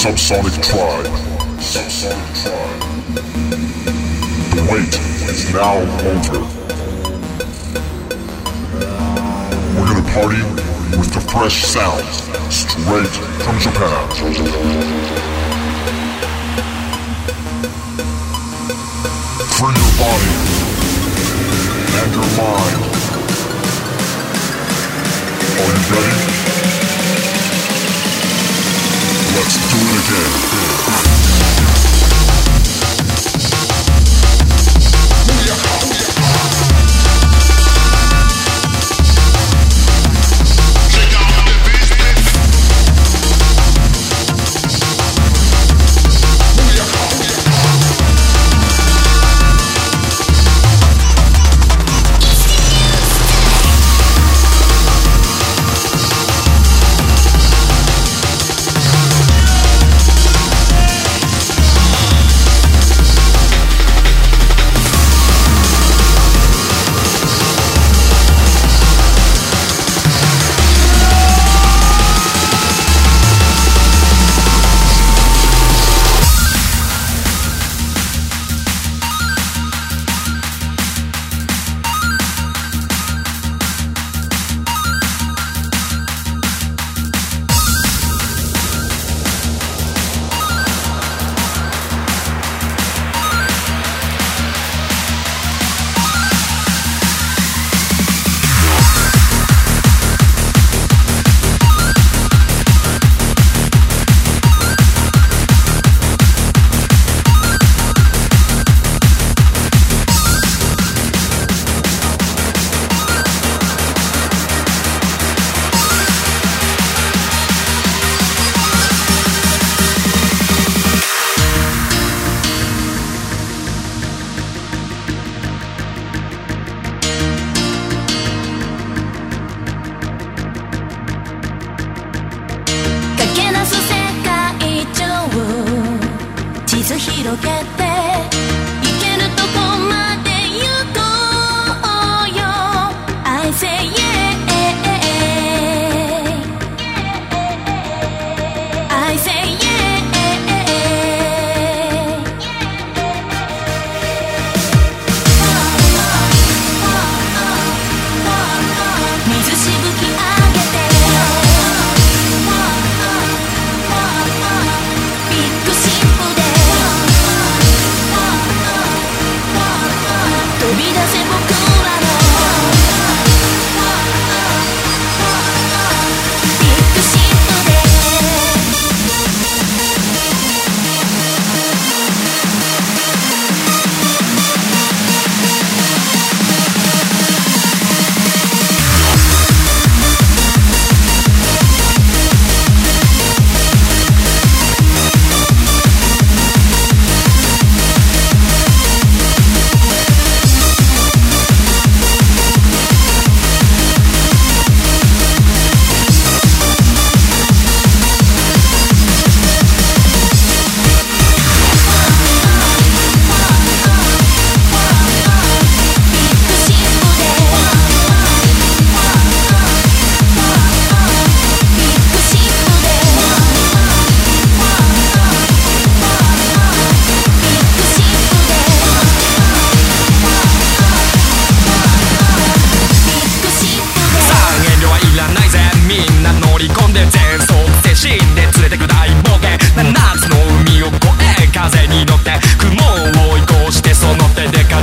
Subsonic Tribe. Subsonic Tribe. The wait is now over. We're gonna party with the fresh sounds straight from Japan. Free your body and your mind. Are you ready? Let's do it again.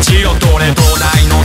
しよどれもないの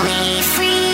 I'll free.